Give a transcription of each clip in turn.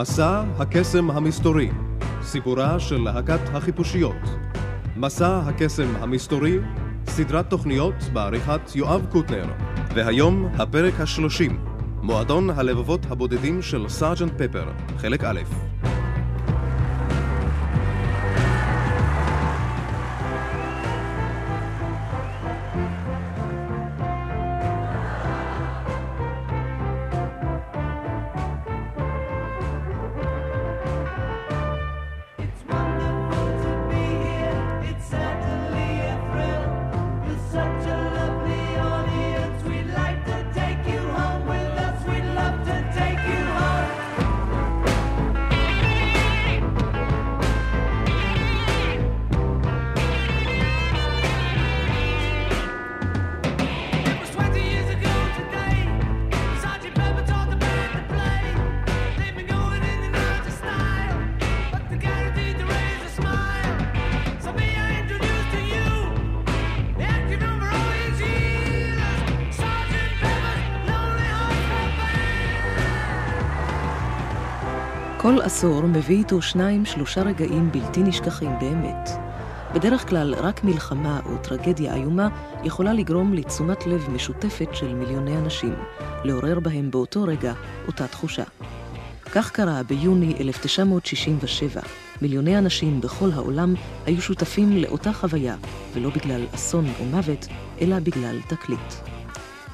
מסע הקסם המסתורי, סיפורה של להקת החיפושיות. מסע הקסם המסתורי, סדרת תוכניות בעריכת יואב קוטנר. והיום הפרק השלושים, מועדון הלבבות הבודדים של סארג'נט פפר, חלק א'. עשור מביא איתו שניים שלושה רגעים בלתי נשכחים באמת. בדרך כלל רק מלחמה או טרגדיה איומה יכולה לגרום לתשומת לב משותפת של מיליוני אנשים, לעורר בהם באותו רגע אותה תחושה. כך קרה ביוני 1967. מיליוני אנשים בכל העולם היו שותפים לאותה חוויה, ולא בגלל אסון או מוות, אלא בגלל תקליט.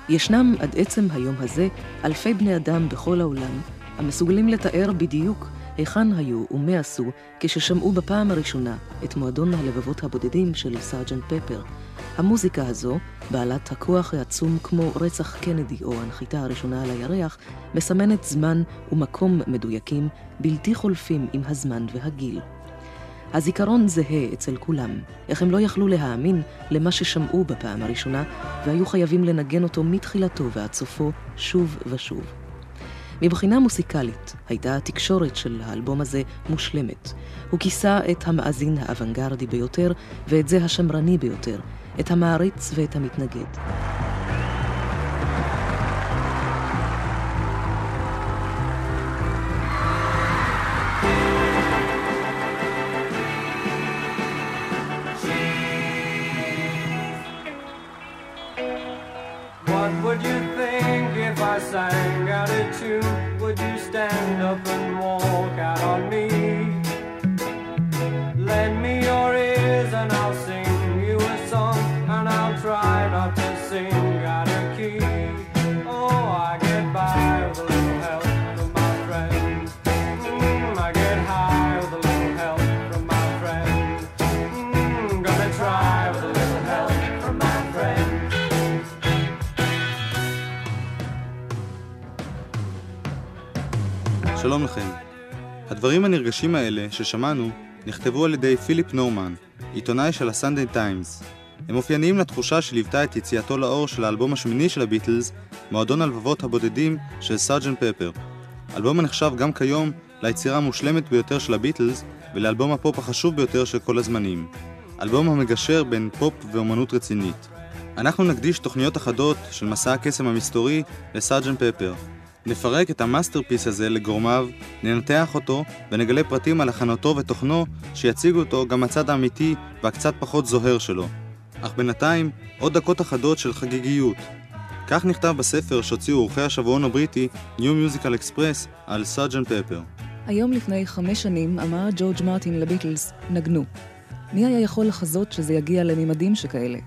ישנם עד עצם היום הזה אלפי בני אדם בכל העולם המסוגלים לתאר בדיוק היכן היו ומה עשו כששמעו בפעם הראשונה את מועדון הלבבות הבודדים של סארג'נט פפר. המוזיקה הזו, בעלת הכוח העצום כמו רצח קנדי או הנחיתה הראשונה על הירח, מסמנת זמן ומקום מדויקים, בלתי חולפים עם הזמן והגיל. הזיכרון זהה אצל כולם, איך הם לא יכלו להאמין למה ששמעו בפעם הראשונה, והיו חייבים לנגן אותו מתחילתו ועד סופו שוב ושוב. מבחינה מוסיקלית הייתה התקשורת של האלבום הזה מושלמת. הוא כיסה את המאזין האוונגרדי ביותר ואת זה השמרני ביותר, את המעריץ ואת המתנגד. שלום לכם. הדברים הנרגשים האלה ששמענו נכתבו על ידי פיליפ נורמן, עיתונאי של הסנדיי טיימס. הם אופייניים לתחושה שליוותה את יציאתו לאור של האלבום השמיני של הביטלס, מועדון הלבבות הבודדים של סארג'נט פפר. אלבום הנחשב גם כיום ליצירה המושלמת ביותר של הביטלס ולאלבום הפופ החשוב ביותר של כל הזמנים. אלבום המגשר בין פופ ואומנות רצינית. אנחנו נקדיש תוכניות אחדות של מסע הקסם המסתורי לסארג'נט פפר. נפרק את ה masterpiece הזה לגורמיו, ננתח אותו ונגלה פרטים על הכנתו ותוכנו שיציגו אותו גם מהצד האמיתי והקצת פחות זוהר שלו. אך בינתיים, עוד דקות אחדות של חגיגיות. כך נכתב בספר שהוציאו עורכי השבועון הבריטי New Musical Express על סארג'נט פפר. היום לפני חמש שנים אמר ג'ורג' מרטין לביטלס, נגנו. מי היה יכול לחזות שזה יגיע לממדים שכאלה?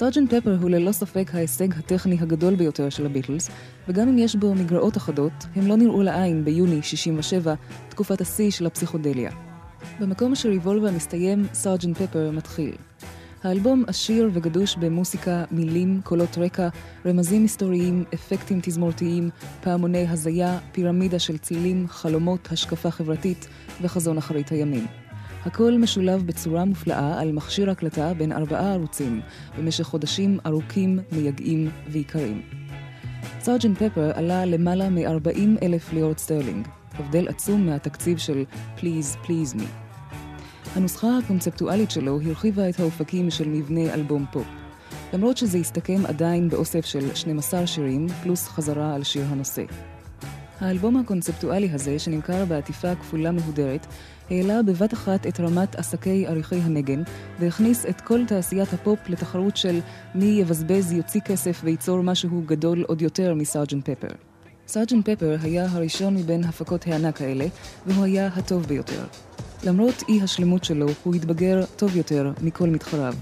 סרג'נט פפר הוא ללא ספק ההישג הטכני הגדול ביותר של הביטלס, וגם אם יש בו מגרעות אחדות, הם לא נראו לעין ביוני 67, תקופת השיא של הפסיכודליה. במקום שריבולבר מסתיים, סרג'נט פפר מתחיל. האלבום עשיר וגדוש במוסיקה, מילים, קולות רקע, רמזים מסתוריים, אפקטים תזמורתיים, פעמוני הזיה, פירמידה של צילים, חלומות, השקפה חברתית וחזון אחרית הימים. הכל משולב בצורה מופלאה על מכשיר הקלטה בן ארבעה ערוצים, במשך חודשים ארוכים, מייגעים ויקרים. סרג'נט פפר עלה למעלה מ-40 אלף לירות סטרלינג, הבדל עצום מהתקציב של Please Please Me. הנוסחה הקונספטואלית שלו הרחיבה את האופקים של מבנה אלבום פופ. למרות שזה הסתכם עדיין באוסף של 12 שירים, פלוס חזרה על שיר הנושא. האלבום הקונספטואלי הזה, שנמכר בעטיפה כפולה מהודרת, העלה בבת אחת את רמת עסקי אריכי הנגן, והכניס את כל תעשיית הפופ לתחרות של מי יבזבז, יוציא כסף וייצור משהו גדול עוד יותר מסארג'נט פפר. סארג'נט פפר היה הראשון מבין הפקות הענק האלה, והוא היה הטוב ביותר. למרות אי השלמות שלו, הוא התבגר טוב יותר מכל מתחריו.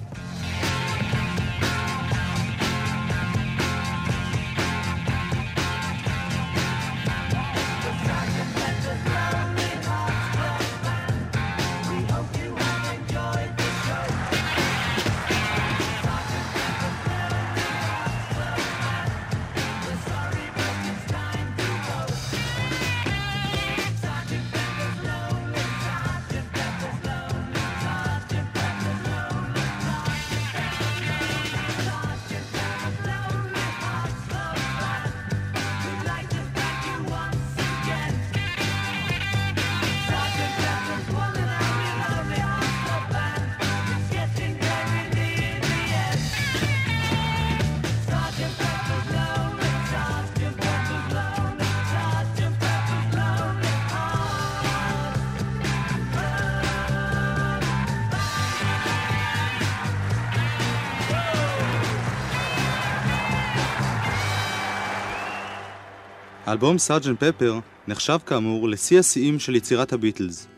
האלבום סארג'נט פפר נחשב כאמור לשיא השיאים של יצירת הביטלס.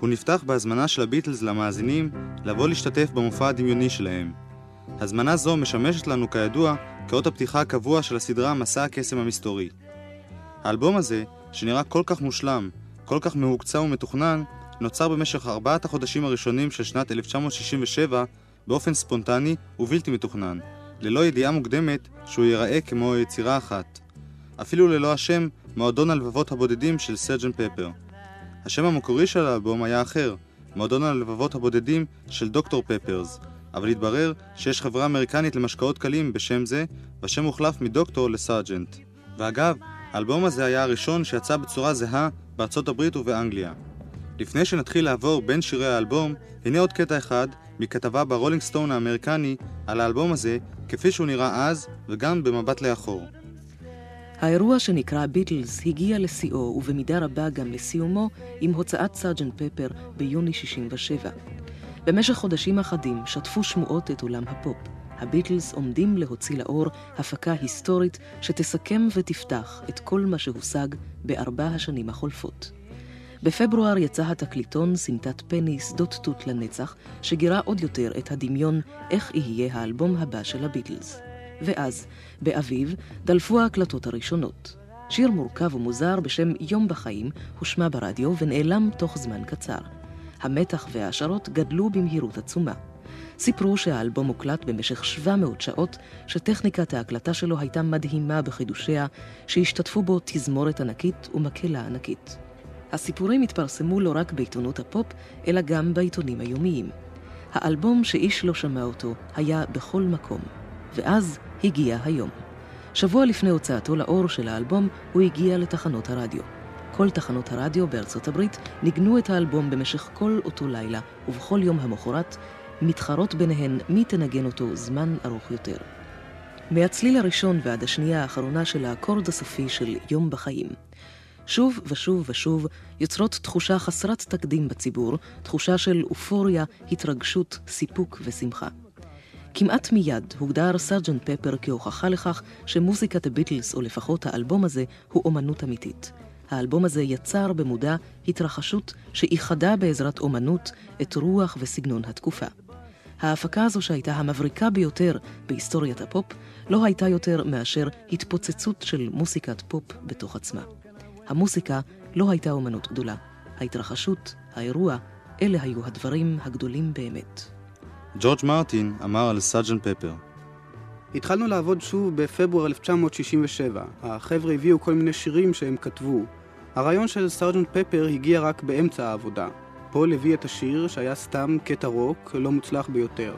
הוא נפתח בהזמנה של הביטלס למאזינים לבוא להשתתף במופע הדמיוני שלהם. הזמנה זו משמשת לנו כידוע כאות הפתיחה הקבוע של הסדרה מסע הקסם המסתורי. האלבום הזה, שנראה כל כך מושלם, כל כך מהוקצע ומתוכנן, נוצר במשך ארבעת החודשים הראשונים של שנת 1967 באופן ספונטני ובלתי מתוכנן, ללא ידיעה מוקדמת שהוא ייראה כמו יצירה אחת. אפילו ללא השם מועדון הלבבות הבודדים של סרג'נט פפר. השם המקורי של האלבום היה אחר, מועדון הלבבות הבודדים של דוקטור פפרס, אבל התברר שיש חברה אמריקנית למשקאות קלים בשם זה, והשם הוחלף מדוקטור לסארג'נט. ואגב, האלבום הזה היה הראשון שיצא בצורה זהה בארצות הברית ובאנגליה. לפני שנתחיל לעבור בין שירי האלבום, הנה עוד קטע אחד מכתבה ברולינג סטון האמריקני על האלבום הזה, כפי שהוא נראה אז, וגם במבט לאחור. האירוע שנקרא ביטלס הגיע לשיאו ובמידה רבה גם לסיומו עם הוצאת סארג'נט פפר ביוני 67. במשך חודשים אחדים שטפו שמועות את עולם הפופ. הביטלס עומדים להוציא לאור הפקה היסטורית שתסכם ותפתח את כל מה שהושג בארבע השנים החולפות. בפברואר יצא התקליטון סמטת פני שדות תות לנצח, שגירה עוד יותר את הדמיון איך יהיה האלבום הבא של הביטלס. ואז, באביב, דלפו ההקלטות הראשונות. שיר מורכב ומוזר בשם יום בחיים הושמע ברדיו ונעלם תוך זמן קצר. המתח וההשערות גדלו במהירות עצומה. סיפרו שהאלבום הוקלט במשך 700 שעות, שטכניקת ההקלטה שלו הייתה מדהימה בחידושיה, שהשתתפו בו תזמורת ענקית ומקהלה ענקית. הסיפורים התפרסמו לא רק בעיתונות הפופ, אלא גם בעיתונים היומיים. האלבום שאיש לא שמע אותו היה בכל מקום. ואז הגיע היום. שבוע לפני הוצאתו לאור של האלבום, הוא הגיע לתחנות הרדיו. כל תחנות הרדיו בארצות הברית ניגנו את האלבום במשך כל אותו לילה, ובכל יום המחרת, מתחרות ביניהן מי תנגן אותו זמן ארוך יותר. מהצליל הראשון ועד השנייה האחרונה של האקורד הסופי של יום בחיים. שוב ושוב ושוב יוצרות תחושה חסרת תקדים בציבור, תחושה של אופוריה, התרגשות, סיפוק ושמחה. כמעט מיד הוגדר סרג'נט פפר כהוכחה לכך שמוזיקת הביטלס, או לפחות האלבום הזה, הוא אומנות אמיתית. האלבום הזה יצר במודע התרחשות שאיחדה בעזרת אומנות את רוח וסגנון התקופה. ההפקה הזו שהייתה המבריקה ביותר בהיסטוריית הפופ, לא הייתה יותר מאשר התפוצצות של מוסיקת פופ בתוך עצמה. המוסיקה לא הייתה אומנות גדולה. ההתרחשות, האירוע, אלה היו הדברים הגדולים באמת. ג'ורג' מרטין אמר על סארג'נט פפר התחלנו לעבוד שוב בפברואר 1967. החבר'ה הביאו כל מיני שירים שהם כתבו. הרעיון של סארג'נט פפר הגיע רק באמצע העבודה. פול הביא את השיר שהיה סתם קטע רוק לא מוצלח ביותר.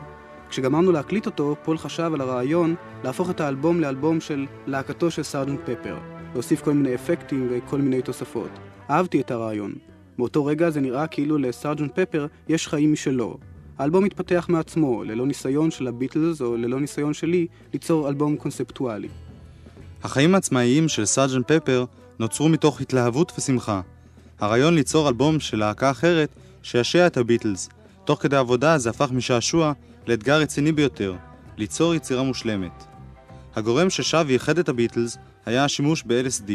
כשגמרנו להקליט אותו, פול חשב על הרעיון להפוך את האלבום לאלבום של להקתו של סארג'נט פפר. להוסיף כל מיני אפקטים וכל מיני תוספות. אהבתי את הרעיון. באותו רגע זה נראה כאילו לסארג'נט פפר יש חיים משלו. האלבום התפתח מעצמו, ללא ניסיון של הביטלס או ללא ניסיון שלי ליצור אלבום קונספטואלי. החיים העצמאיים של סארג'נט פפר נוצרו מתוך התלהבות ושמחה. הרעיון ליצור אלבום של להקה אחרת שישע את הביטלס. תוך כדי עבודה זה הפך משעשוע לאתגר רציני ביותר, ליצור יצירה מושלמת. הגורם ששב וייחד את הביטלס היה השימוש ב-LSD.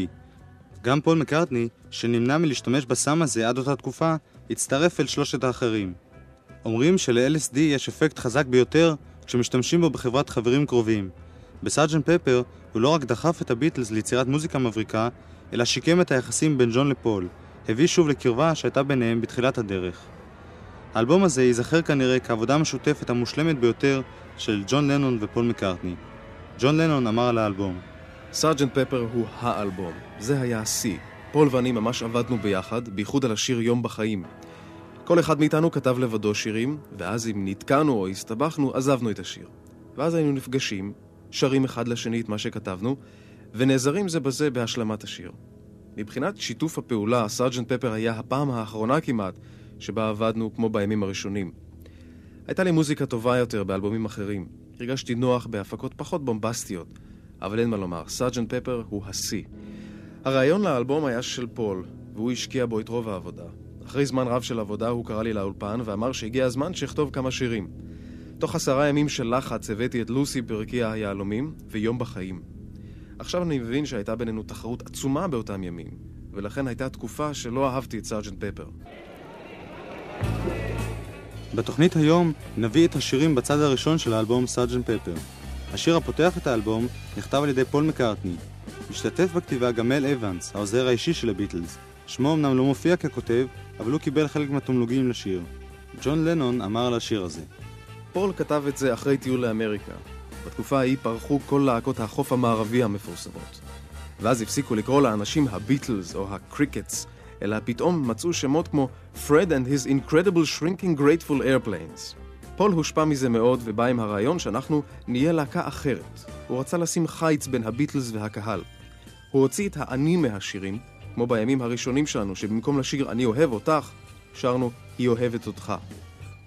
גם פול מקארטני, שנמנע מלהשתמש בסם הזה עד אותה תקופה, הצטרף אל שלושת האחרים. אומרים של-LSD יש אפקט חזק ביותר כשמשתמשים בו בחברת חברים קרובים. בסארג'נט פפר הוא לא רק דחף את הביטלס ליצירת מוזיקה מבריקה, אלא שיקם את היחסים בין ג'ון לפול, הביא שוב לקרבה שהייתה ביניהם בתחילת הדרך. האלבום הזה ייזכר כנראה כעבודה המשותפת המושלמת ביותר של ג'ון לנון ופול מקארטני. ג'ון לנון אמר על האלבום סארג'נט פפר הוא האלבום. זה היה השיא. פול ואני ממש עבדנו ביחד, בייחוד על השיר יום בחיים. כל אחד מאיתנו כתב לבדו שירים, ואז אם נתקענו או הסתבכנו, עזבנו את השיר. ואז היינו נפגשים, שרים אחד לשני את מה שכתבנו, ונעזרים זה בזה בהשלמת השיר. מבחינת שיתוף הפעולה, סארג'נט פפר היה הפעם האחרונה כמעט שבה עבדנו כמו בימים הראשונים. הייתה לי מוזיקה טובה יותר באלבומים אחרים. הרגשתי נוח בהפקות פחות בומבסטיות, אבל אין מה לומר, סארג'נט פפר הוא השיא. הרעיון לאלבום היה של פול, והוא השקיע בו את רוב העבודה. אחרי זמן רב של עבודה הוא קרא לי לאולפן ואמר שהגיע הזמן שאכתוב כמה שירים. תוך עשרה ימים של לחץ הבאתי את לוסי ברקיע היהלומים ויום בחיים. עכשיו אני מבין שהייתה בינינו תחרות עצומה באותם ימים, ולכן הייתה תקופה שלא אהבתי את סארג'נט פפר. בתוכנית היום נביא את השירים בצד הראשון של האלבום סארג'נט פפר. השיר הפותח את האלבום נכתב על ידי פול מקארטני. משתתף בכתיבה גם מל אבנס, העוזר האישי של הביטלס. שמו אמנם לא מופיע ככותב, אבל הוא קיבל חלק מהתמלוגים לשיר. ג'ון לנון אמר על השיר הזה. פול כתב את זה אחרי טיול לאמריקה. בתקופה ההיא פרחו כל להקות החוף המערבי המפורסמות. ואז הפסיקו לקרוא לאנשים הביטלס או הקריקטס, אלא פתאום מצאו שמות כמו Fred and his incredible shrinking grateful airplanes. פול הושפע מזה מאוד ובא עם הרעיון שאנחנו נהיה להקה אחרת. הוא רצה לשים חיץ בין הביטלס והקהל. הוא הוציא את האני מהשירים, כמו בימים הראשונים שלנו, שבמקום לשיר "אני אוהב אותך", שרנו "היא אוהבת אותך".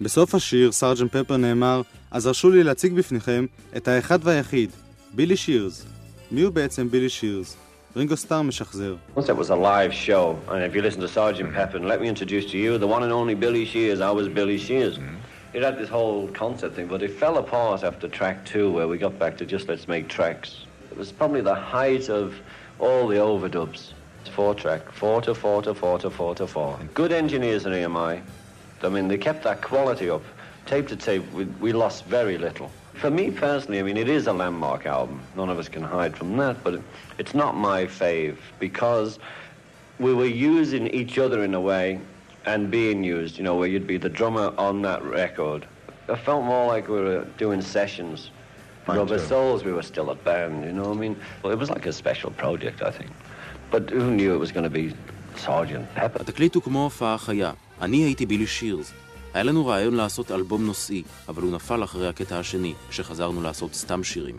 בסוף השיר, סארג'נט פפר נאמר, אז הרשו לי להציג בפניכם את האחד והיחיד, בילי שירס. מי הוא בעצם בילי שירס? רינגו סטאר משחזר. Once it was a live show, and if you listen to Sergeant Pepper, and let me introduce to you the one and only Billy Shears. I was Billy Shears. It had this whole concept thing, but it fell apart after track two, where we got back to just let's make tracks. It was probably the height of all the overdubs. It's four track, four to four to four to four to four. Good engineers in EMI. I mean, they kept that quality up. Tape to tape, we, we lost very little. For me personally, I mean, it is a landmark album. None of us can hide from that, but it, it's not my fave because we were using each other in a way and being used, you know, where you'd be the drummer on that record. It felt more like we were doing sessions. Rubber Souls, we were still a band, you know what I mean? Well, it was like a special project, I think. התקליט הוא כמו הופעה חיה. אני הייתי בילי שירס. היה לנו רעיון לעשות אלבום נושאי, אבל הוא נפל אחרי הקטע השני, כשחזרנו לעשות סתם שירים.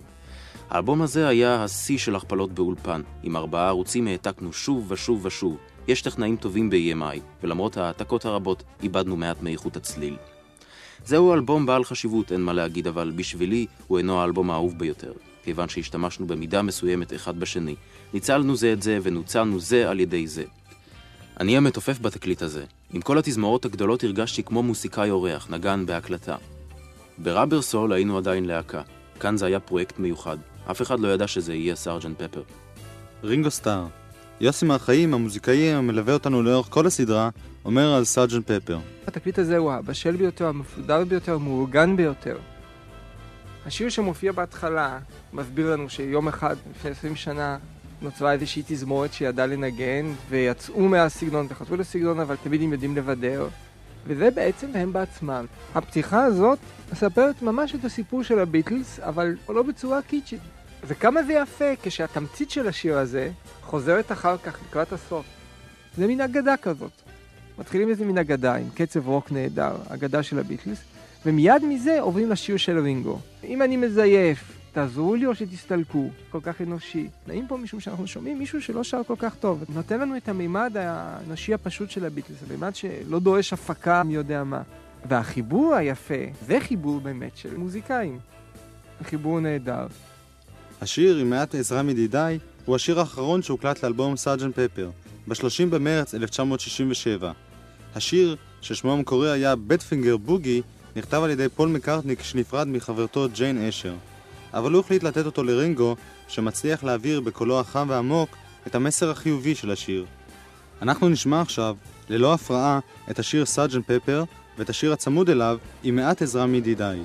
האלבום הזה היה השיא של הכפלות באולפן. עם ארבעה ערוצים העתקנו שוב ושוב ושוב. יש טכנאים טובים ב-EMI, ולמרות ההעתקות הרבות, איבדנו מעט מאיכות הצליל. זהו אלבום בעל חשיבות, אין מה להגיד, אבל בשבילי הוא אינו האלבום האהוב ביותר, כיוון שהשתמשנו במידה מסוימת אחד בשני. ניצלנו זה את זה ונוצלנו זה על ידי זה. אני המתופף בתקליט הזה. עם כל התזמורות הגדולות הרגשתי כמו מוסיקאי אורח, נגן בהקלטה. בראבר סול היינו עדיין להקה. כאן זה היה פרויקט מיוחד. אף אחד לא ידע שזה יהיה סארג'נט פפר. רינגו סטאר. יוסי מהחיים, המוזיקאי המלווה אותנו לאורך כל הסדרה, אומר על סארג'נט פפר. התקליט הזה הוא הבשל ביותר, המפודר ביותר, המאורגן ביותר. השיר שמופיע בהתחלה מסביר לנו שיום אחד, לפני 20 שנה, נוצרה איזושהי תזמורת שידעה לנגן, ויצאו מהסגנון וחזרו לסגנון, אבל תמיד הם יודעים לבדר. וזה בעצם הם בעצמם. הפתיחה הזאת מספרת ממש את הסיפור של הביטלס, אבל לא בצורה קיצ'ית. וכמה זה יפה כשהתמצית של השיר הזה חוזרת אחר כך לקראת הסוף. זה מין אגדה כזאת. מתחילים איזה מין אגדה עם קצב רוק נהדר, אגדה של הביטלס, ומיד מזה עוברים לשיר של רינגו. אם אני מזייף, תעזרו לי או שתסתלקו. כל כך אנושי. נעים פה משום שאנחנו שומעים מישהו שלא שר כל כך טוב. נותן לנו את המימד האנושי הפשוט של הביטלס, המימד שלא דורש הפקה מי יודע מה. והחיבור היפה, זה חיבור באמת של מוזיקאים. חיבור נהדר. השיר, עם מעט עזרה מידידיי, הוא השיר האחרון שהוקלט לאלבום סארג'נט פפר, ב-30 במרץ 1967. השיר, ששמו המקורי היה Badfinger Boogie, נכתב על ידי פול מקארטני כשנפרד מחברתו ג'יין אשר. אבל הוא החליט לתת אותו לרינגו, שמצליח להעביר בקולו החם והעמוק את המסר החיובי של השיר. אנחנו נשמע עכשיו, ללא הפרעה, את השיר סארג'נט פפר ואת השיר הצמוד אליו עם מעט עזרה מידידיי.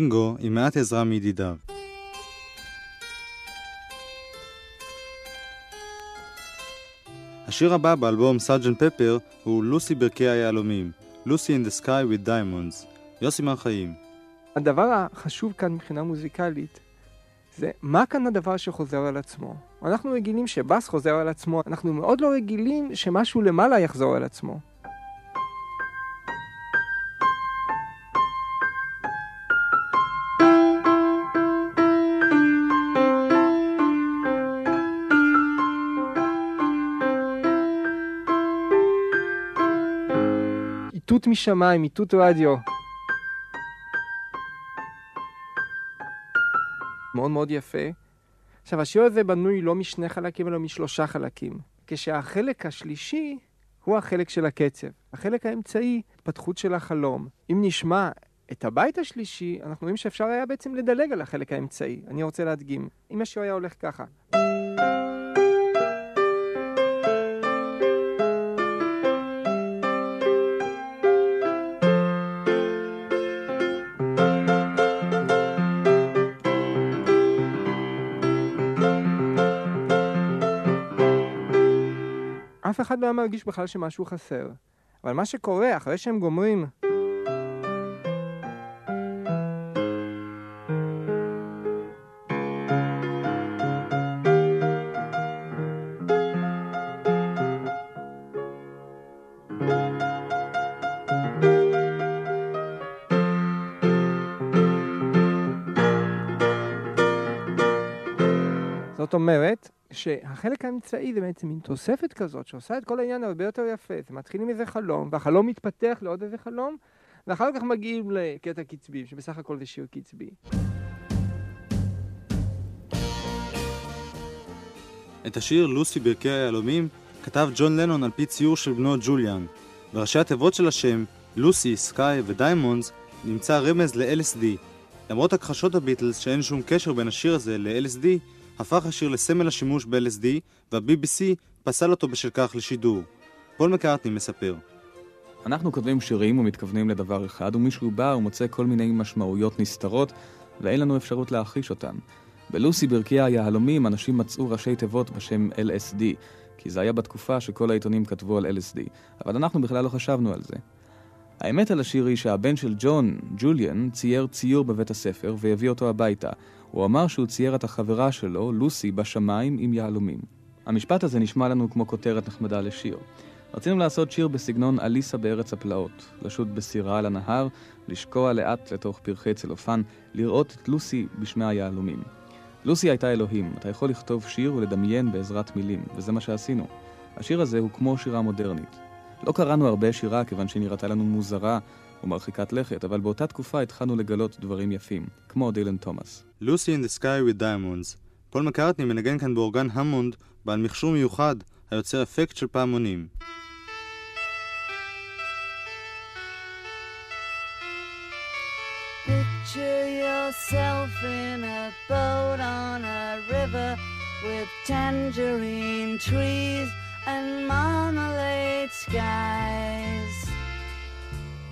רינגו עם מעט עזרה מידידיו. השיר הבא באלבום סארג'נט פפר הוא לוסי ברכי היהלומים, לוסי in the sky with diamonds, יוסי מר חיים. הדבר החשוב כאן מבחינה מוזיקלית זה מה כאן הדבר שחוזר על עצמו. אנחנו רגילים שבאס חוזר על עצמו, אנחנו מאוד לא רגילים שמשהו למעלה יחזור על עצמו. איתות משמיים, איתות רדיו. מאוד מאוד יפה. עכשיו, השיר הזה בנוי לא משני חלקים, אלא משלושה חלקים. כשהחלק השלישי הוא החלק של הקצב. החלק האמצעי, התפתחות של החלום. אם נשמע את הבית השלישי, אנחנו רואים שאפשר היה בעצם לדלג על החלק האמצעי. אני רוצה להדגים. אם השיר היה הולך ככה. היה מרגיש בכלל שמשהו חסר. אבל מה שקורה, אחרי שהם גומרים... זאת אומרת, שהחלק האמצעי זה בעצם מין תוספת כזאת שעושה את כל העניין הרבה יותר יפה. זה מתחיל עם איזה חלום, והחלום מתפתח לעוד איזה חלום, ואחר כך מגיעים לקטע קצבי, שבסך הכל זה שיר קצבי. את השיר "לוסי ברקיע היהלומים" כתב ג'ון לנון על פי ציור של בנו ג'וליאן. בראשי התיבות של השם, Lucy, Sky ו Diamonds, נמצא רמז ל-LSD. למרות הכחשות הביטלס שאין שום קשר בין השיר הזה ל-LSD, הפך השיר לסמל השימוש ב-LSD, וה-BBC פסל אותו בשל כך לשידור. פול מקארטני מספר. אנחנו כותבים שירים ומתכוונים לדבר אחד, ומישהו בא ומוצא כל מיני משמעויות נסתרות, ואין לנו אפשרות להכחיש אותן. בלוסי ברכי היהלומים אנשים מצאו ראשי תיבות בשם LSD, כי זה היה בתקופה שכל העיתונים כתבו על LSD, אבל אנחנו בכלל לא חשבנו על זה. האמת על השיר היא שהבן של ג'ון, ג'וליאן, צייר ציור בבית הספר והביא אותו הביתה. הוא אמר שהוא צייר את החברה שלו, לוסי, בשמיים עם יהלומים. המשפט הזה נשמע לנו כמו כותרת נחמדה לשיר. רצינו לעשות שיר בסגנון אליסה בארץ הפלאות, לשוט בסירה על הנהר, לשקוע לאט לתוך פרחי צלופן, לראות את לוסי בשמי היהלומים. לוסי הייתה אלוהים, אתה יכול לכתוב שיר ולדמיין בעזרת מילים, וזה מה שעשינו. השיר הזה הוא כמו שירה מודרנית. לא קראנו הרבה שירה כיוון שהיא נראתה לנו מוזרה ומרחיקת לכת, אבל באותה תקופה התחלנו לגלות דברים יפים, כמו דילן תומאס. לוסי in the sky with diamonds. פול מקארטני מנגן כאן באורגן המונד בעל מכשור מיוחד היוצר אפקט של פעמונים. Picture yourself in a boat on a river with tangerine trees and marmalade skies.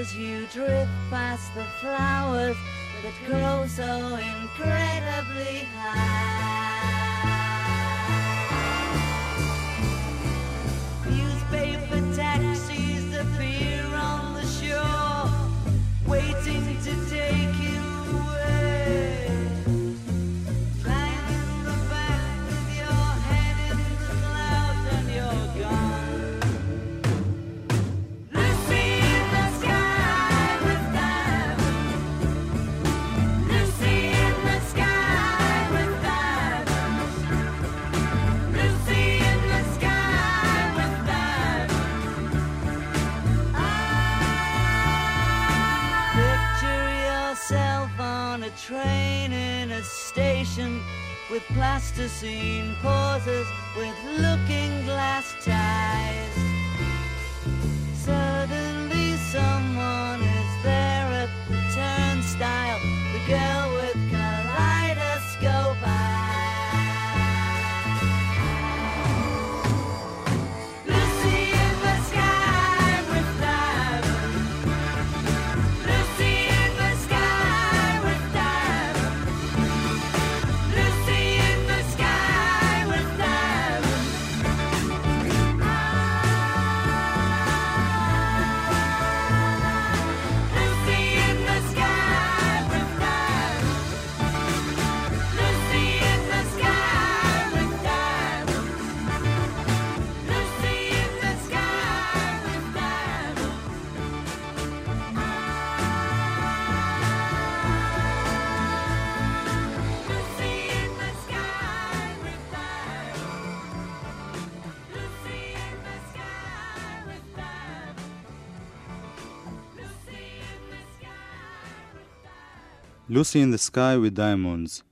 as you drift past the flowers that grow so incredibly high. Newspaper taxis appear on the shore, waiting to take. with plasticine pauses, with looking glass Lucy in the Sky with Diamonds.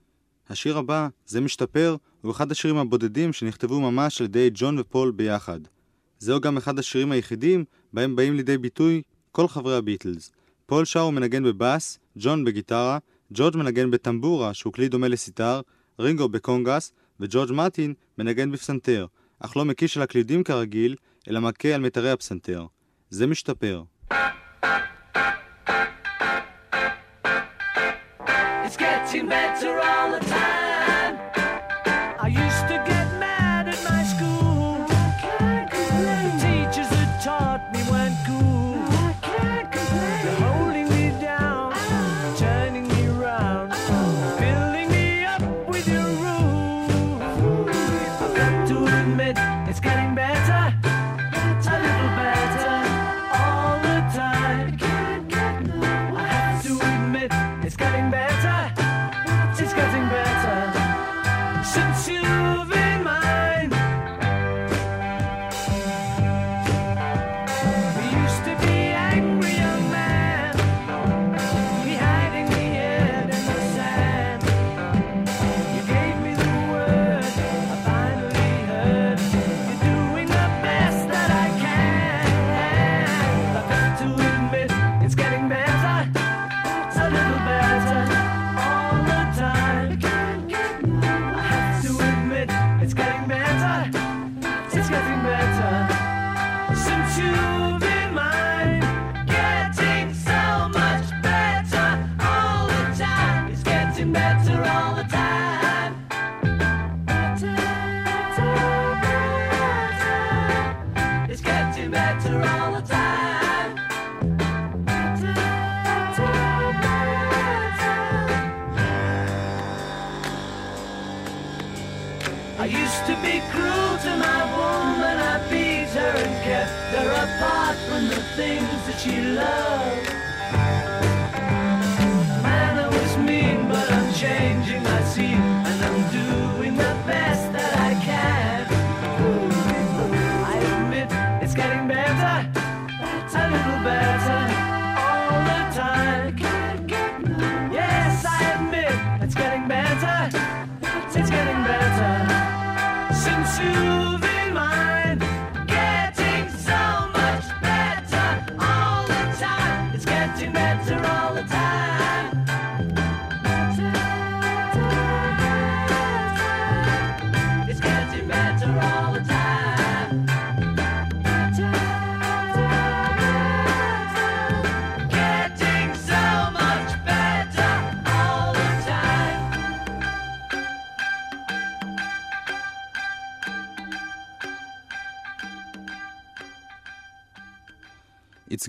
השיר הבא, זה משתפר, הוא אחד השירים הבודדים שנכתבו ממש על ידי ג'ון ופול ביחד. זהו גם אחד השירים היחידים בהם באים לידי ביטוי כל חברי הביטלס. פול שר ומנגן בבאס, ג'ון בגיטרה, ג'ורג' מנגן בטמבורה, שהוא כלי דומה לסיטאר, רינגו בקונגס, וג'ורג' מרטין מנגן בפסנתר, אך לא מקיש על הקלידים כרגיל, אלא מכה על מיתרי הפסנתר. זה משתפר. getting better all the time.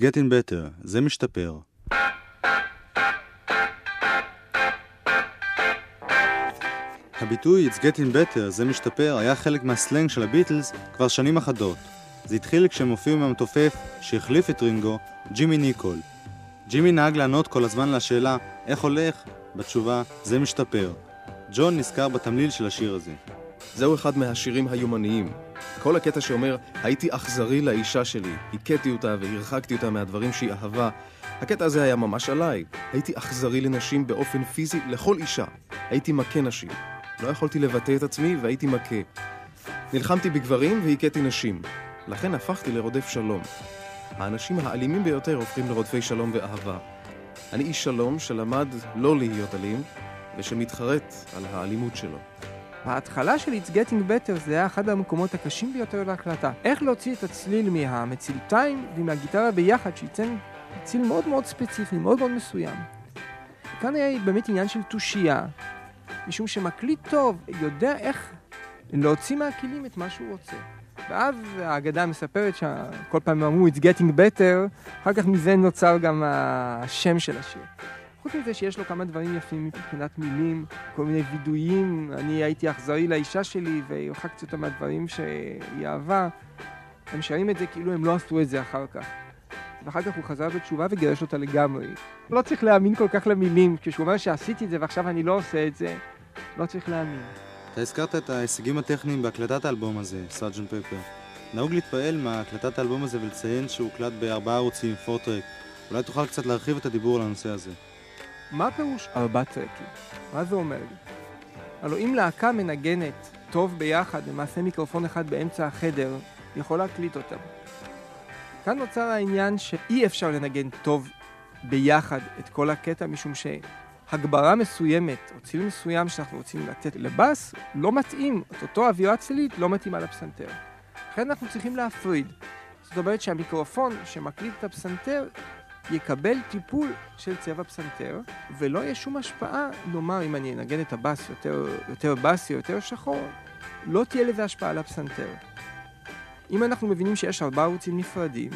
getting better, זה משתפר. הביטוי It's getting better, זה משתפר, היה חלק מהסלנג של הביטלס כבר שנים אחדות. זה התחיל כשהם הופיעו עם המתופף שהחליף את רינגו, ג'ימי ניקול. ג'ימי נהג לענות כל הזמן לשאלה איך הולך? בתשובה זה משתפר. ג'ון נזכר בתמליל של השיר הזה. זהו אחד מהשירים היומניים, כל הקטע שאומר, הייתי אכזרי לאישה שלי, הכיתי אותה והרחקתי אותה מהדברים שהיא אהבה, הקטע הזה היה ממש עליי. הייתי אכזרי לנשים באופן פיזי, לכל אישה. הייתי מכה נשים. לא יכולתי לבטא את עצמי והייתי מכה. נלחמתי בגברים והכיתי נשים. לכן הפכתי לרודף שלום. האנשים האלימים ביותר הופכים לרודפי שלום ואהבה. אני איש שלום שלמד לא להיות אלים, ושמתחרט על האלימות שלו. ההתחלה של It's Getting Better זה היה אחד המקומות הקשים ביותר להקלטה. איך להוציא את הצליל מהמצילתיים ומהגיטרה ביחד, שייצא ציל מאוד מאוד ספציפי, מאוד מאוד מסוים. כאן היה באמת עניין של תושייה, משום שמקליט טוב יודע איך להוציא מהכלים את מה שהוא רוצה. ואז האגדה מספרת שכל פעם אמרו It's Getting Better, אחר כך מזה נוצר גם השם של השיר. חוץ מזה שיש לו כמה דברים יפים מבחינת מילים, כל מיני וידויים, אני הייתי אכזרי לאישה שלי והרחקתי אותה מהדברים שהיא אהבה, הם שרים את זה כאילו הם לא עשו את זה אחר כך. ואחר כך הוא חזר בתשובה וגירש אותה לגמרי. לא צריך להאמין כל כך למילים, כשהוא אומר שעשיתי את זה ועכשיו אני לא עושה את זה, לא צריך להאמין. אתה הזכרת את ההישגים הטכניים בהקלטת האלבום הזה, סארג'נט פפר. נהוג להתפעל מהקלטת האלבום הזה ולציין שהוא הוקלט בארבעה ערוצים, פורטרק. אולי תוכל קצת להרחיב את הדיבור על הנושא הזה. מה פירוש ארבע טרקים? מה זה אומר לי? הלוא אם להקה מנגנת טוב ביחד, למעשה מיקרופון אחד באמצע החדר, יכול להקליט אותם. כאן נוצר העניין שאי אפשר לנגן טוב ביחד את כל הקטע, משום שהגברה מסוימת, או ציל מסוים שאנחנו רוצים לתת לבאס, לא מתאים, את אותו אווירה צלילית לא מתאימה לפסנתר. לכן אנחנו צריכים להפריד. זאת אומרת שהמיקרופון שמקליט את הפסנתר יקבל טיפול של צבע פסנתר, ולא יהיה שום השפעה, נאמר, אם אני אנגן את הבאס יותר, יותר באסי, יותר שחור, לא תהיה לזה השפעה על הפסנתר. אם אנחנו מבינים שיש ארבעה ערוצים נפרדים,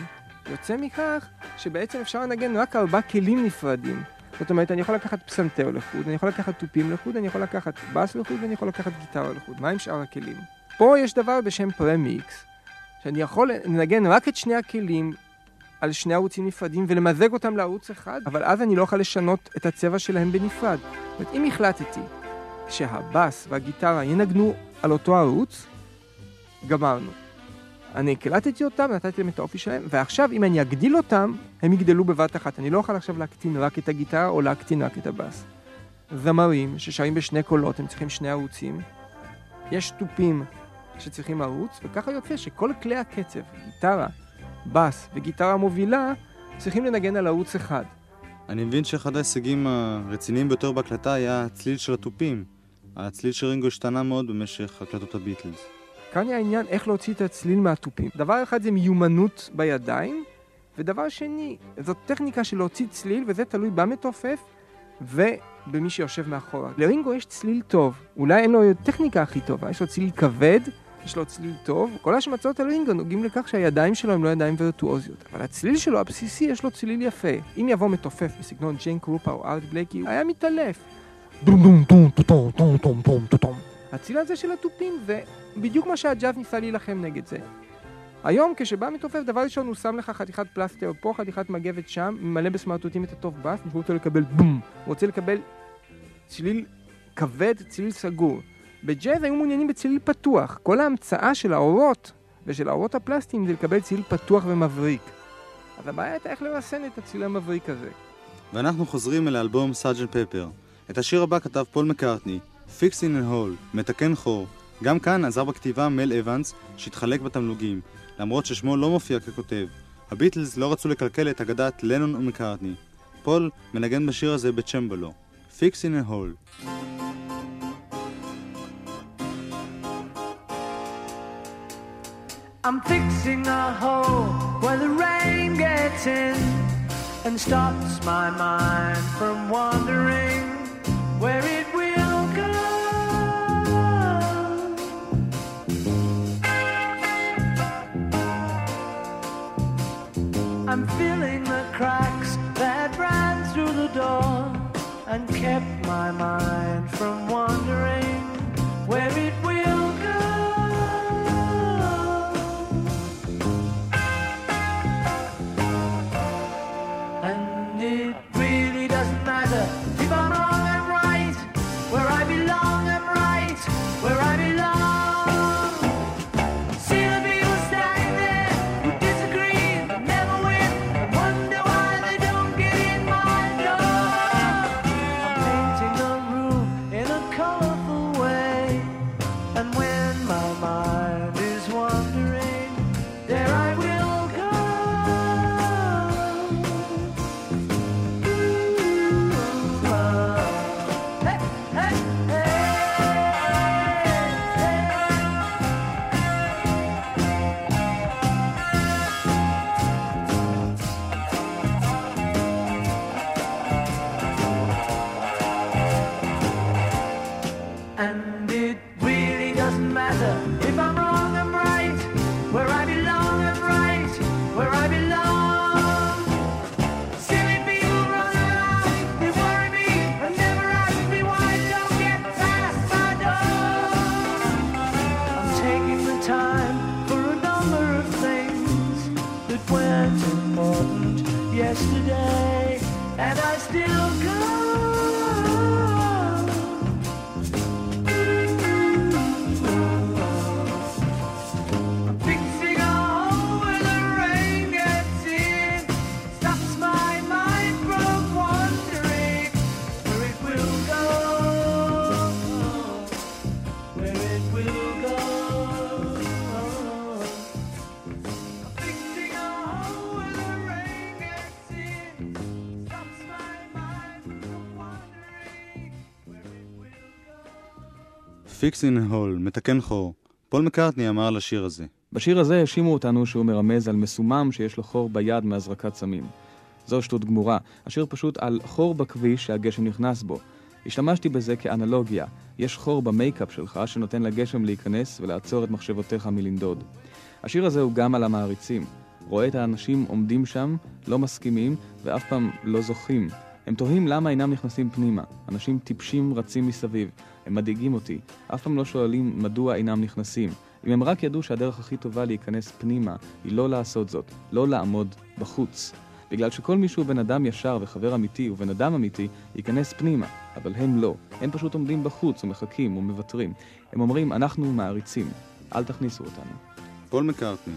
יוצא מכך שבעצם אפשר לנגן רק ארבעה כלים נפרדים. זאת אומרת, אני יכול לקחת פסנתר לחוד, אני יכול לקחת תופים לחוד, אני יכול לקחת בס לחוד ואני יכול לקחת גיטרה לחוד. מה עם שאר הכלים? פה יש דבר בשם premix, שאני יכול לנגן רק את שני הכלים על שני ערוצים נפרדים ולמזג אותם לערוץ אחד, אבל אז אני לא יכול לשנות את הצבע שלהם בנפרד. זאת אומרת, אם החלטתי שהבאס והגיטרה ינגנו על אותו ערוץ, גמרנו. אני הקלטתי אותם, נתתי להם את האופי שלהם, ועכשיו אם אני אגדיל אותם, הם יגדלו בבת אחת. אני לא אוכל עכשיו להקטין רק את הגיטרה או להקטין רק את הבאס. זמרים ששרים בשני קולות, הם צריכים שני ערוצים. יש תופים שצריכים ערוץ, וככה יוצא שכל כלי הקצב, גיטרה, בס וגיטרה מובילה, צריכים לנגן על ערוץ אחד. אני מבין שאחד ההישגים הרציניים ביותר בהקלטה היה הצליל של התופים. הצליל של רינגו השתנה מאוד במשך הקלטות הביטלס. כאן היה העניין איך להוציא את הצליל מהתופים. דבר אחד זה מיומנות בידיים, ודבר שני, זאת טכניקה של להוציא צליל, וזה תלוי במתופף ובמי שיושב מאחורה. לרינגו יש צליל טוב, אולי אין לו טכניקה הכי טובה, יש לו צליל כבד, יש לו צליל טוב, כל השמצות על רינגו נוגעים לכך שהידיים שלו הם לא ידיים וירטואוזיות. אבל הצליל שלו הבסיסי יש לו צליל יפה. אם יבוא מתופף בסגנון ג'יין קרופה או ארט בלקי, הוא היה מתעלף. הצליל הזה של התופים זה בדיוק מה שהג'אז ניסה להילחם נגד זה. היום כשבא מתופף, דבר ראשון הוא שם לך חתיכת פלסטר פה, חתיכת מגבת שם, ממלא בסמרטוטים את הטוב בס, והוא רוצה לקבל בום. הוא רוצה לקבל צליל כבד, צליל סגור. בג'אז היו מעוניינים בצליל פתוח. כל ההמצאה של העורות ושל העורות הפלסטיים זה לקבל צליל פתוח ומבריק. אז הבעיה הייתה איך לרסן את הצליל המבריק הזה. ואנחנו חוזרים אל האלבום סארג'נט פפר. את השיר הבא כתב פול מקארטני, Fixing a Hole, מתקן חור. גם כאן עזר בכתיבה מל אבנס, שהתחלק בתמלוגים, למרות ששמו לא מופיע ככותב. הביטלס לא רצו לקלקל את אגדת לנון ומקארטני. פול מנגן בשיר הזה בצ'מבלו, Fix in a Hole. I'm fixing a hole where the rain gets in and stops my mind from wandering where it will go. I'm filling the cracks that ran through the door and kept my mind Fixing a Hole, מתקן חור. פול מקארטני אמר על השיר הזה. בשיר הזה האשימו אותנו שהוא מרמז על מסומם שיש לו חור ביד מהזרקת סמים. זו שטות גמורה. השיר פשוט על חור בכביש שהגשם נכנס בו. השתמשתי בזה כאנלוגיה. יש חור ב make-up שלך שנותן לגשם להיכנס ולעצור את מחשבותיך מלנדוד. השיר הזה הוא גם על המעריצים. רואה את האנשים עומדים שם, לא מסכימים, ואף פעם לא זוכים. הם תוהים למה אינם נכנסים פנימה. אנשים טיפשים רצים מסביב. הם מדאיגים אותי. אף פעם לא שואלים מדוע אינם נכנסים. אם הם רק ידעו שהדרך הכי טובה להיכנס פנימה היא לא לעשות זאת, לא לעמוד בחוץ. בגלל שכל מי שהוא בן אדם ישר וחבר אמיתי ובן אדם אמיתי ייכנס פנימה, אבל הם לא. הם פשוט עומדים בחוץ ומחכים ומוותרים. הם אומרים, אנחנו מעריצים, אל תכניסו אותנו. פול מקארטני.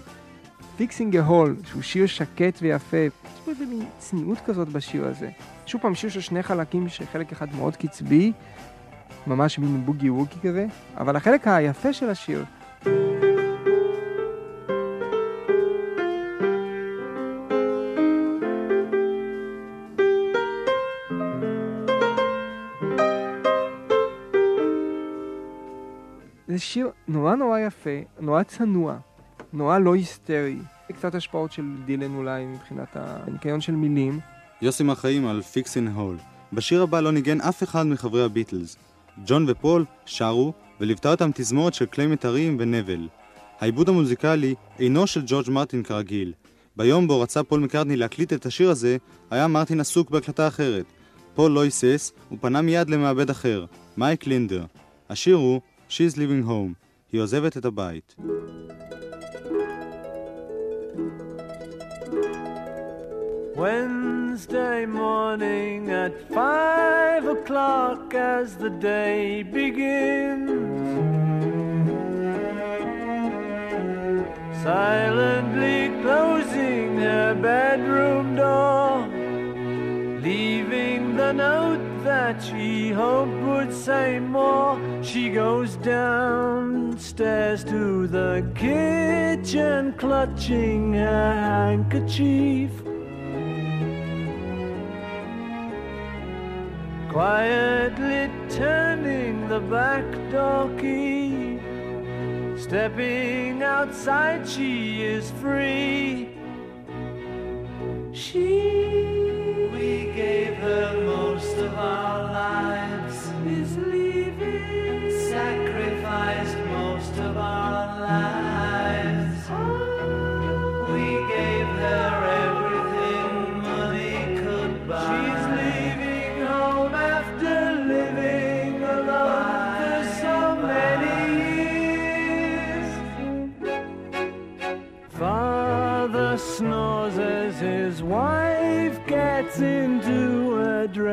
Fixing a hole, שהוא שיר שקט ויפה, יש פה איזה מין צניעות כזאת בשיר הזה. שוב פעם, שיר של שני חלקים, שחלק אחד מאוד קצבי, ממש מין בוגי ווקי כזה, אבל החלק היפה של השיר, זה שיר נורא נורא יפה, נורא צנוע, נורא לא היסטרי. קצת השפעות של דילן אולי מבחינת הניקיון של מילים. יוסי מר חיים על Fixing a Hole. בשיר הבא לא ניגן אף אחד מחברי הביטלס. ג'ון ופול שרו, וליוותה אותם תזמורת של כלי מיתרים ונבל. העיבוד המוזיקלי אינו של ג'ורג' מרטין כרגיל. ביום בו רצה פול מקארטני להקליט את השיר הזה, היה מרטין עסוק בהקלטה אחרת. פול לא היסס, ופנה מיד למעבד אחר, מייק לינדר. השיר הוא She's Living Home. היא עוזבת את הבית. Wednesday morning at five o'clock as the day begins. Silently closing her bedroom door, leaving the note that she hoped would say more. She goes downstairs to the kitchen, clutching her handkerchief. Quietly turning the back door key. Stepping outside, she is free. She,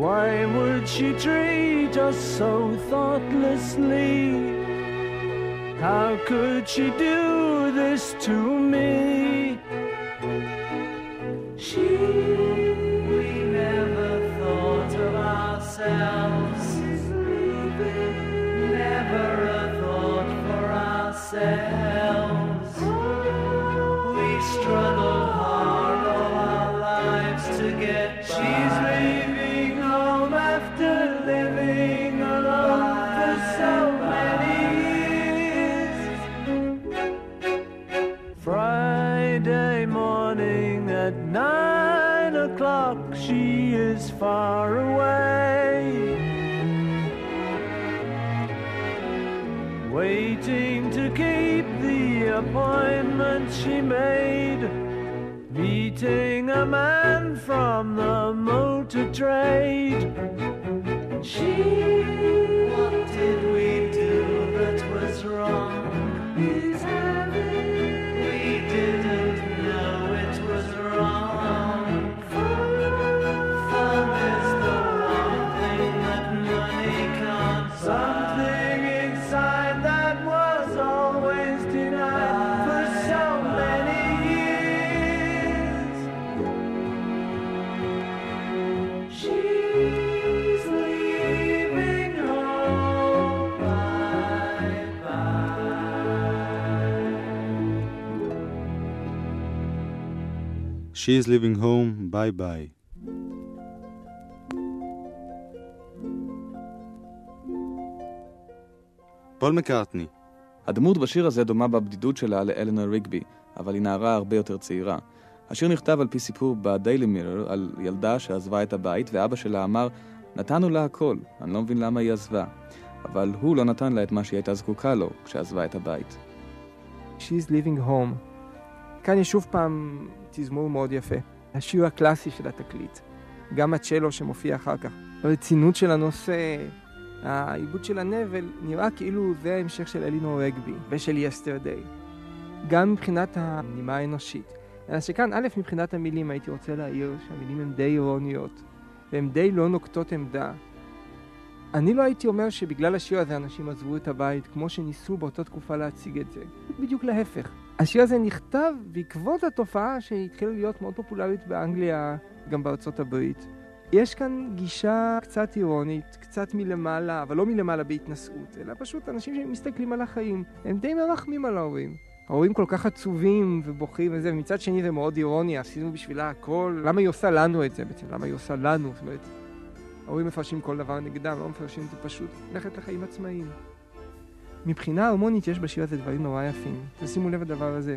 Why would she treat us so thoughtlessly? How could she do this to me? She, we never thought of ourselves. Never a thought for ourselves. Far away. Waiting to keep the appointment she made. Meeting a man from the motor trade. She, what did we do that was wrong? She is leaving home, bye bye. פול מקארטני, הדמות בשיר הזה דומה בבדידות שלה לאלינור ריגבי, אבל היא נערה הרבה יותר צעירה. השיר נכתב על פי סיפור בדיילי מירר על ילדה שעזבה את הבית, ואבא שלה אמר, נתנו לה הכל, אני לא מבין למה היא עזבה. אבל הוא לא נתן לה את מה שהיא הייתה זקוקה לו כשעזבה את הבית. She's Living Home. כאן יש שוב פעם תזמור מאוד יפה. השיר הקלאסי של התקליט. גם הצ'לו שמופיע אחר כך. הרצינות של הנושא, העיבוד של הנבל, נראה כאילו זה ההמשך של אלינור רגבי ושל יסטרדי. גם מבחינת הנימה האנושית. אלא שכאן, א', מבחינת המילים הייתי רוצה להעיר שהמילים הן די אירוניות, והן די לא נוקטות עמדה. אני לא הייתי אומר שבגלל השיר הזה אנשים עזבו את הבית, כמו שניסו באותה תקופה להציג את זה. בדיוק להפך. השיר הזה נכתב בעקבות התופעה שהתחילה להיות מאוד פופולרית באנגליה, גם בארצות הברית. יש כאן גישה קצת אירונית, קצת מלמעלה, אבל לא מלמעלה בהתנשאות, אלא פשוט אנשים שמסתכלים על החיים. הם די מרחמים על ההורים. ההורים כל כך עצובים ובוכים וזה, ומצד שני זה מאוד אירוני, עשינו בשבילה הכל. למה היא עושה לנו את זה בעצם? למה היא עושה לנו? זאת אומרת, ההורים מפרשים כל דבר נגדם, לא מפרשים את זה פשוט ללכת לחיים עצמאיים. מבחינה הרמונית יש בשיר הזה דברים נורא יפים. תשימו לב לדבר הזה.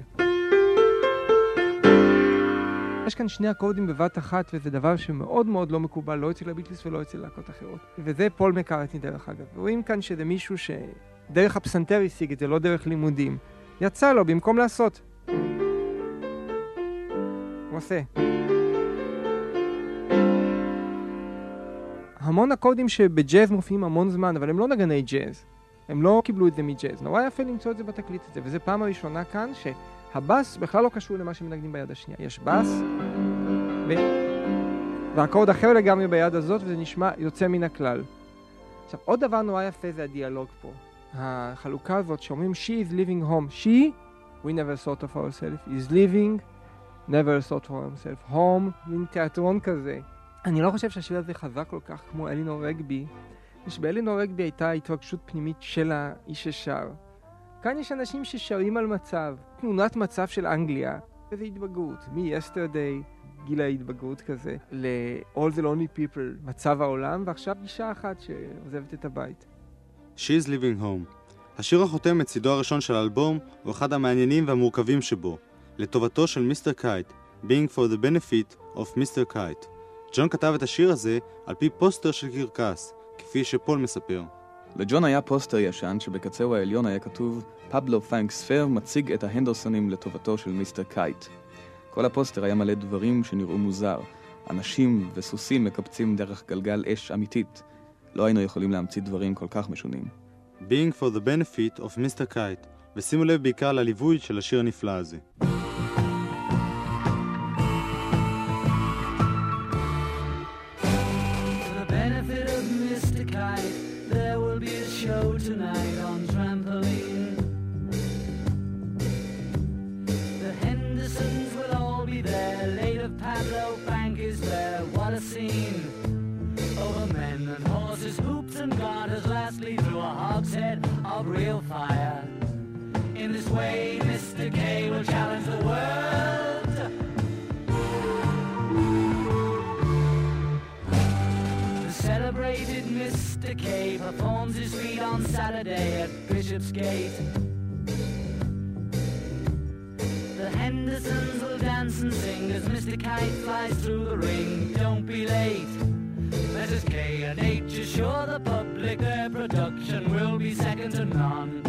יש כאן שני אקורדים בבת אחת, וזה דבר שמאוד מאוד לא מקובל, לא אצל הביטליס ולא אצל להקות אחרות. וזה פול מקארטני דרך אגב. רואים כאן שזה מישהו שדרך הפסנתר השיג את זה, לא דרך לימודים. יצא לו במקום לעשות. הוא עושה. המון אקורדים שבג'אז מופיעים המון זמן, אבל הם לא נגני ג'אז. הם לא קיבלו את זה מג'אז. נורא יפה למצוא את זה בתקליט הזה, וזו פעם הראשונה כאן שהבאס בכלל לא קשור למה שמנגנים ביד השנייה. יש באס, ו... ואקורד אחר לגמרי ביד הזאת, וזה נשמע יוצא מן הכלל. עכשיו, עוד דבר נורא יפה זה הדיאלוג פה. החלוקה הזאת שאומרים She is living home. She, we never thought of ourselves, is living, never thought of ourselves. home, מין תיאטרון כזה. אני לא חושב שהשיר הזה חזק כל כך כמו אלינור רגבי, ושבאלינור רגבי הייתה התרגשות פנימית של האיש ששר. כאן יש אנשים ששרים על מצב, תמונת מצב של אנגליה, איזו התבגרות, מ-yesterday, גיל ההתבגרות כזה, ל-all the lonely people, מצב העולם, ועכשיו אישה אחת שעוזבת את הבית. She's Living Home. השיר החותם את צידו הראשון של האלבום הוא אחד המעניינים והמורכבים שבו, לטובתו של מיסטר קייט, Being for the benefit of Mister Kite. ג'ון כתב את השיר הזה על פי פוסטר של קרקס, כפי שפול מספר. לג'ון היה פוסטר ישן שבקצהו העליון היה כתוב Pablo Fanque's Fair מציג את ההנדרסונים לטובתו של מיסטר קייט. כל הפוסטר היה מלא דברים שנראו מוזר. אנשים וסוסים מקפצים דרך גלגל אש אמיתית. לא היינו יכולים להמציא דברים כל כך משונים. Being for the benefit of Mister Kite, ושימו לב בעיקר לליווי של השיר הנפלא הזה. Of real fire. In this way, Mr. K will challenge the world. The celebrated Mr. K performs his feat on Saturday at Bishopsgate. The Henderson friends will dance and sing as Mr. Kite flies through the ring. Don't be late. Mrs. K and H assure the public their production will be second to none.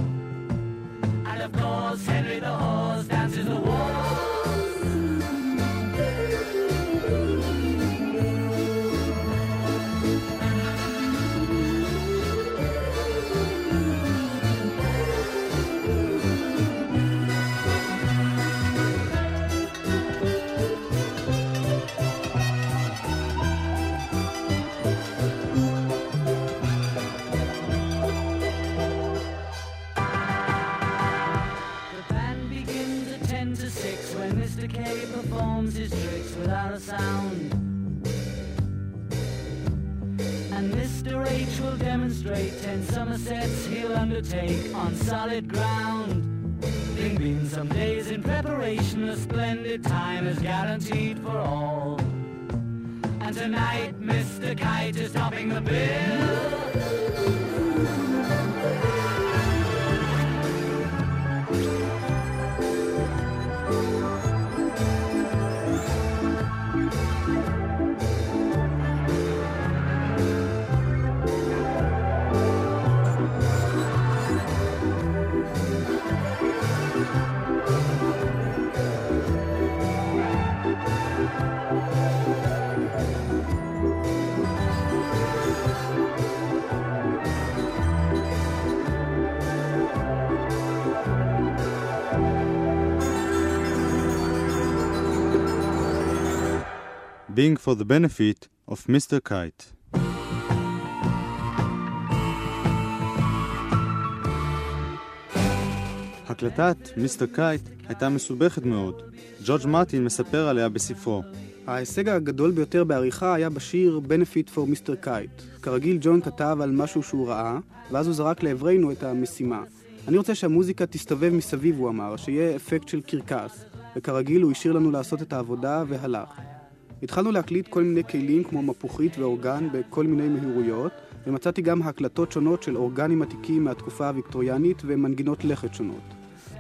And of course, Henry the Horse dances the waltz. Performs his tricks without a sound. And Mr. H will demonstrate 10 somersets he'll undertake on solid ground. There've been some days in preparation, a splendid time is guaranteed for all. And tonight, Mr. Kite is topping the bill. Being for the benefit of Mr. Kite. הקלטת מיסטר קייט הייתה מסובכת מאוד. ג'ורג' מרטין מספר עליה בספרו. ההישג הגדול ביותר בעריכה היה בשיר Benefit for Mr. Kite. כרגיל ג'ון כתב על משהו שהוא ראה, ואז הוא זרק לעברנו את המשימה. אני רוצה שהמוזיקה תסתובב מסביב, הוא אמר, שיהיה אפקט של קרקס. וכרגיל הוא השאיר לנו לעשות את העבודה והלך. התחלנו להקליט כל מיני כלים כמו מפוחית ואורגן בכל מיני מהירויות, ומצאתי גם הקלטות שונות של אורגנים עתיקים מהתקופה הוויקטוריאנית ומנגינות לכת שונות.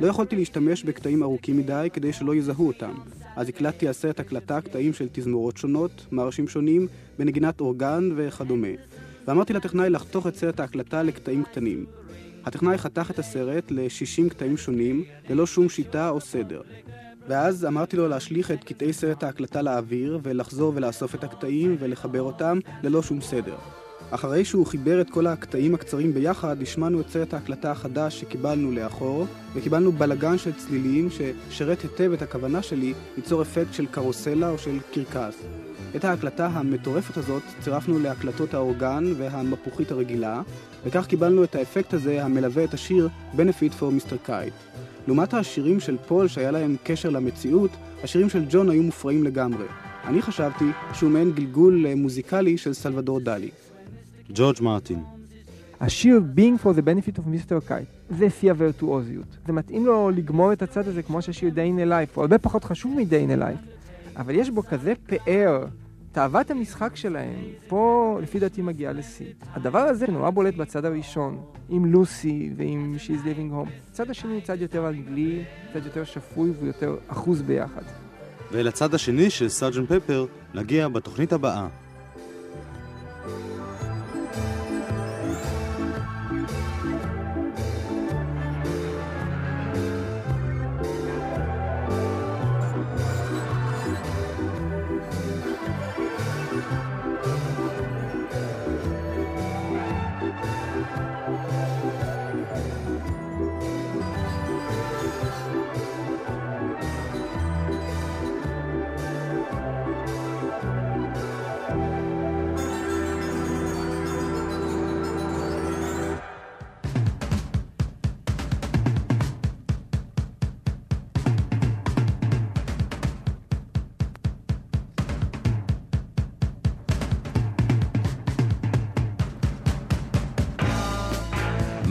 לא יכולתי להשתמש בקטעים ארוכים מדי כדי שלא יזהו אותם, אז הקלטתי סרט הקלטה קטעים של תזמורות שונות, מרשים שונים, בנגינת אורגן וכדומה. ואמרתי לטכנאי לחתוך את סרט ההקלטה לקטעים קטנים. הטכנאי חתך את הסרט ל-60 קטעים שונים, ללא שום שיטה או סדר. ואז אמרתי לו להשליך את קטעי סרט ההקלטה לאוויר, ולחזור ולאסוף את הקטעים ולחבר אותם ללא שום סדר. אחרי שהוא חיבר את כל הקטעים הקצרים ביחד, השמענו את סרט ההקלטה החדש שקיבלנו לאחור, וקיבלנו בלגן של צלילים ששירת היטב את הכוונה שלי ליצור אפקט של קרוסלה או של קרקס. את ההקלטה המטורפת הזאת צירפנו להקלטות האורגן והמפוחית הרגילה, וכך קיבלנו את האפקט הזה המלווה את השיר Benefit for Mr. Kite. לעומת השירים של פול שהיה להם קשר למציאות, השירים של ג'ון היו מופרעים לגמרי. אני חשבתי שהוא מעין גלגול אה, מוזיקלי של סלבדור דלי. ג'ורג' מרטין. השיר Being for the Benefit of Mr. Kite זה שיא הווירטואוזיות. זה מתאים לו לגמור את הצד הזה כמו שהשיר Day in a Life, הוא הרבה פחות חשוב מ-Day in a Life, אבל יש בו כזה פאר, תאוות המשחק שלהם, פה לפי דעתי מגיעה לשיא. הדבר הזה נורא בולט בצד הראשון, עם לוסי ועם She's Living Home. הצד השני הוא צד יותר אנגלי, צד יותר שפוי והוא יותר אחוז ביחד. ואל הצד השני של סארג'נט פפר נגיע בתוכנית הבאה.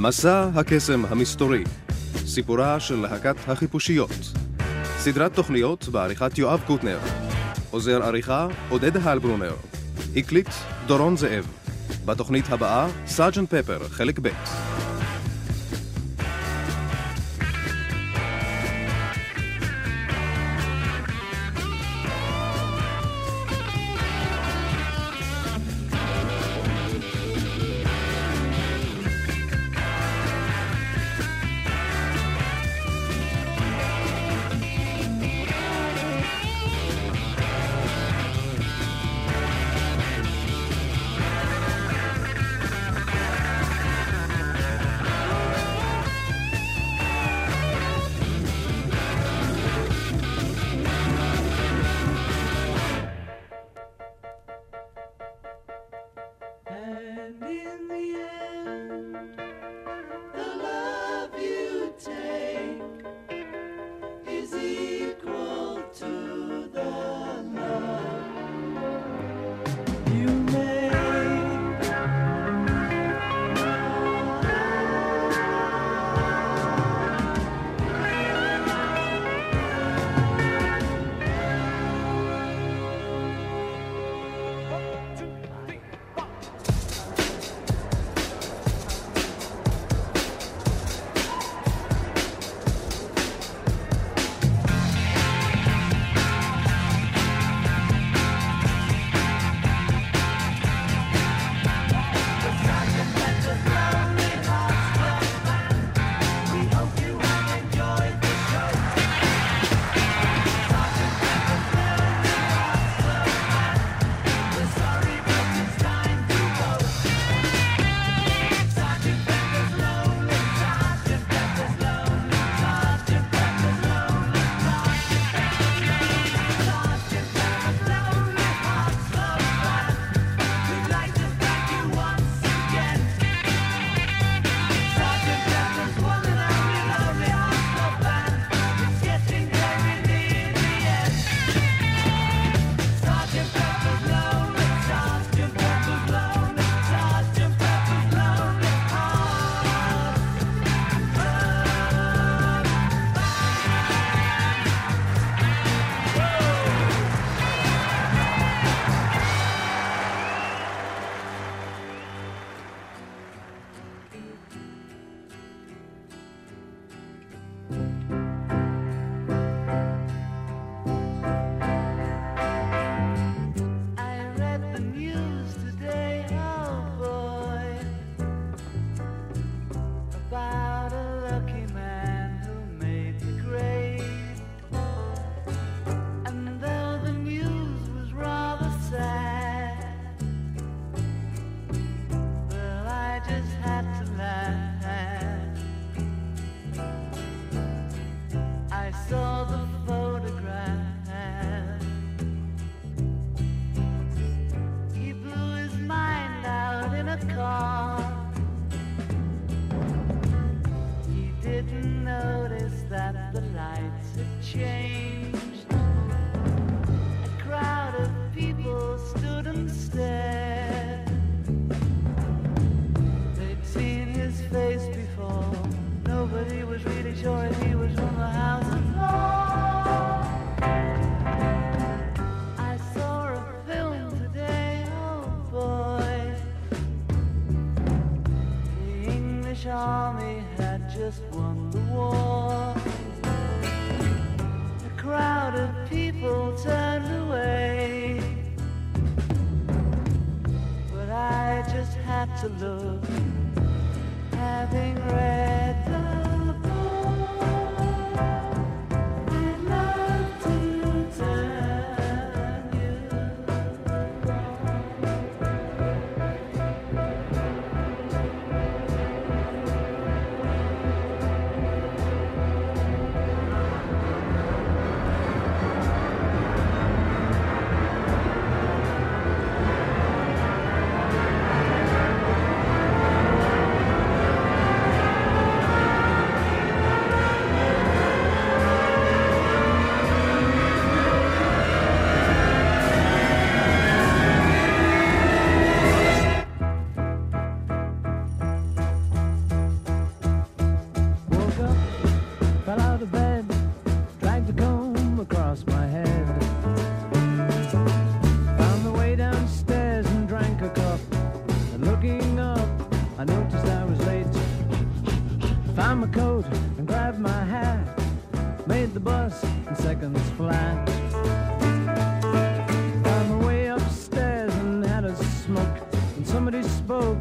מסע הקסם המסתורי, סיפורה של להקת החיפושיות. סדרת תוכניות בעריכת יואב קוטנר. עוזר עריכה עודד הלברונר. הקליט דורון זאב. בתוכנית הבאה, סארג'נט פפר, חלק ב'.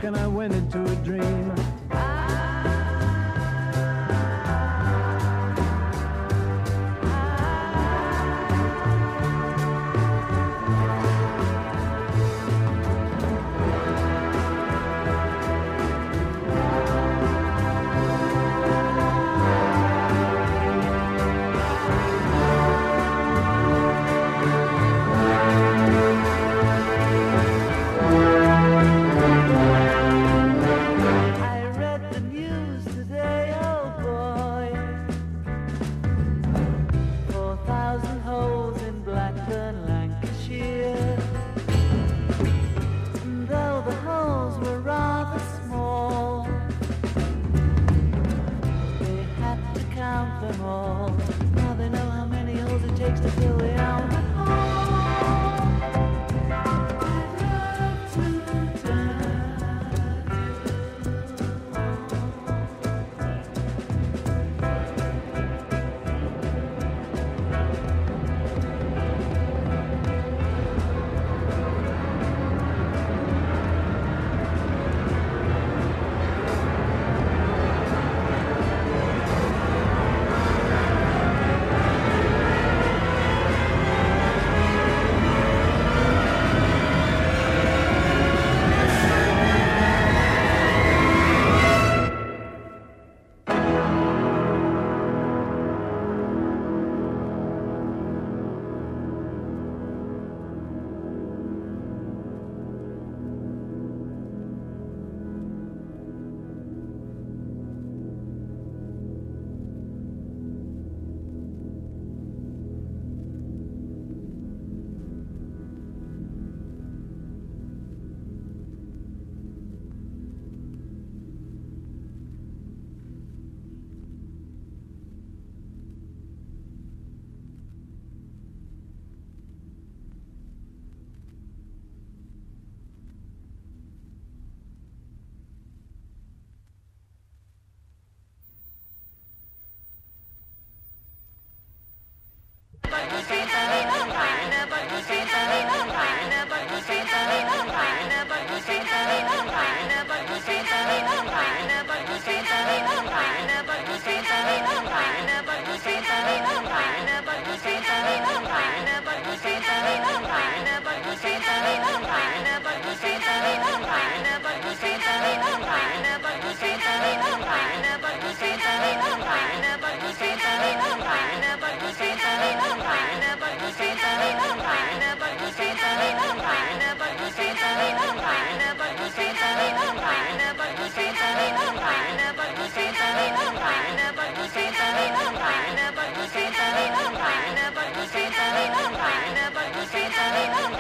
And I went into a dream. Pineapple. Pineapple.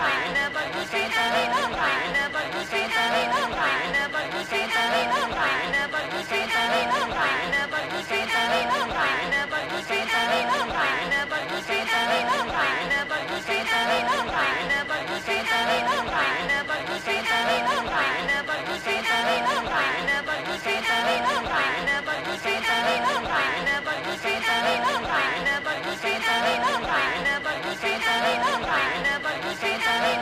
Bye. Saint Helena, Helena, but who Saint Helena, Helena, but who Saint Helena?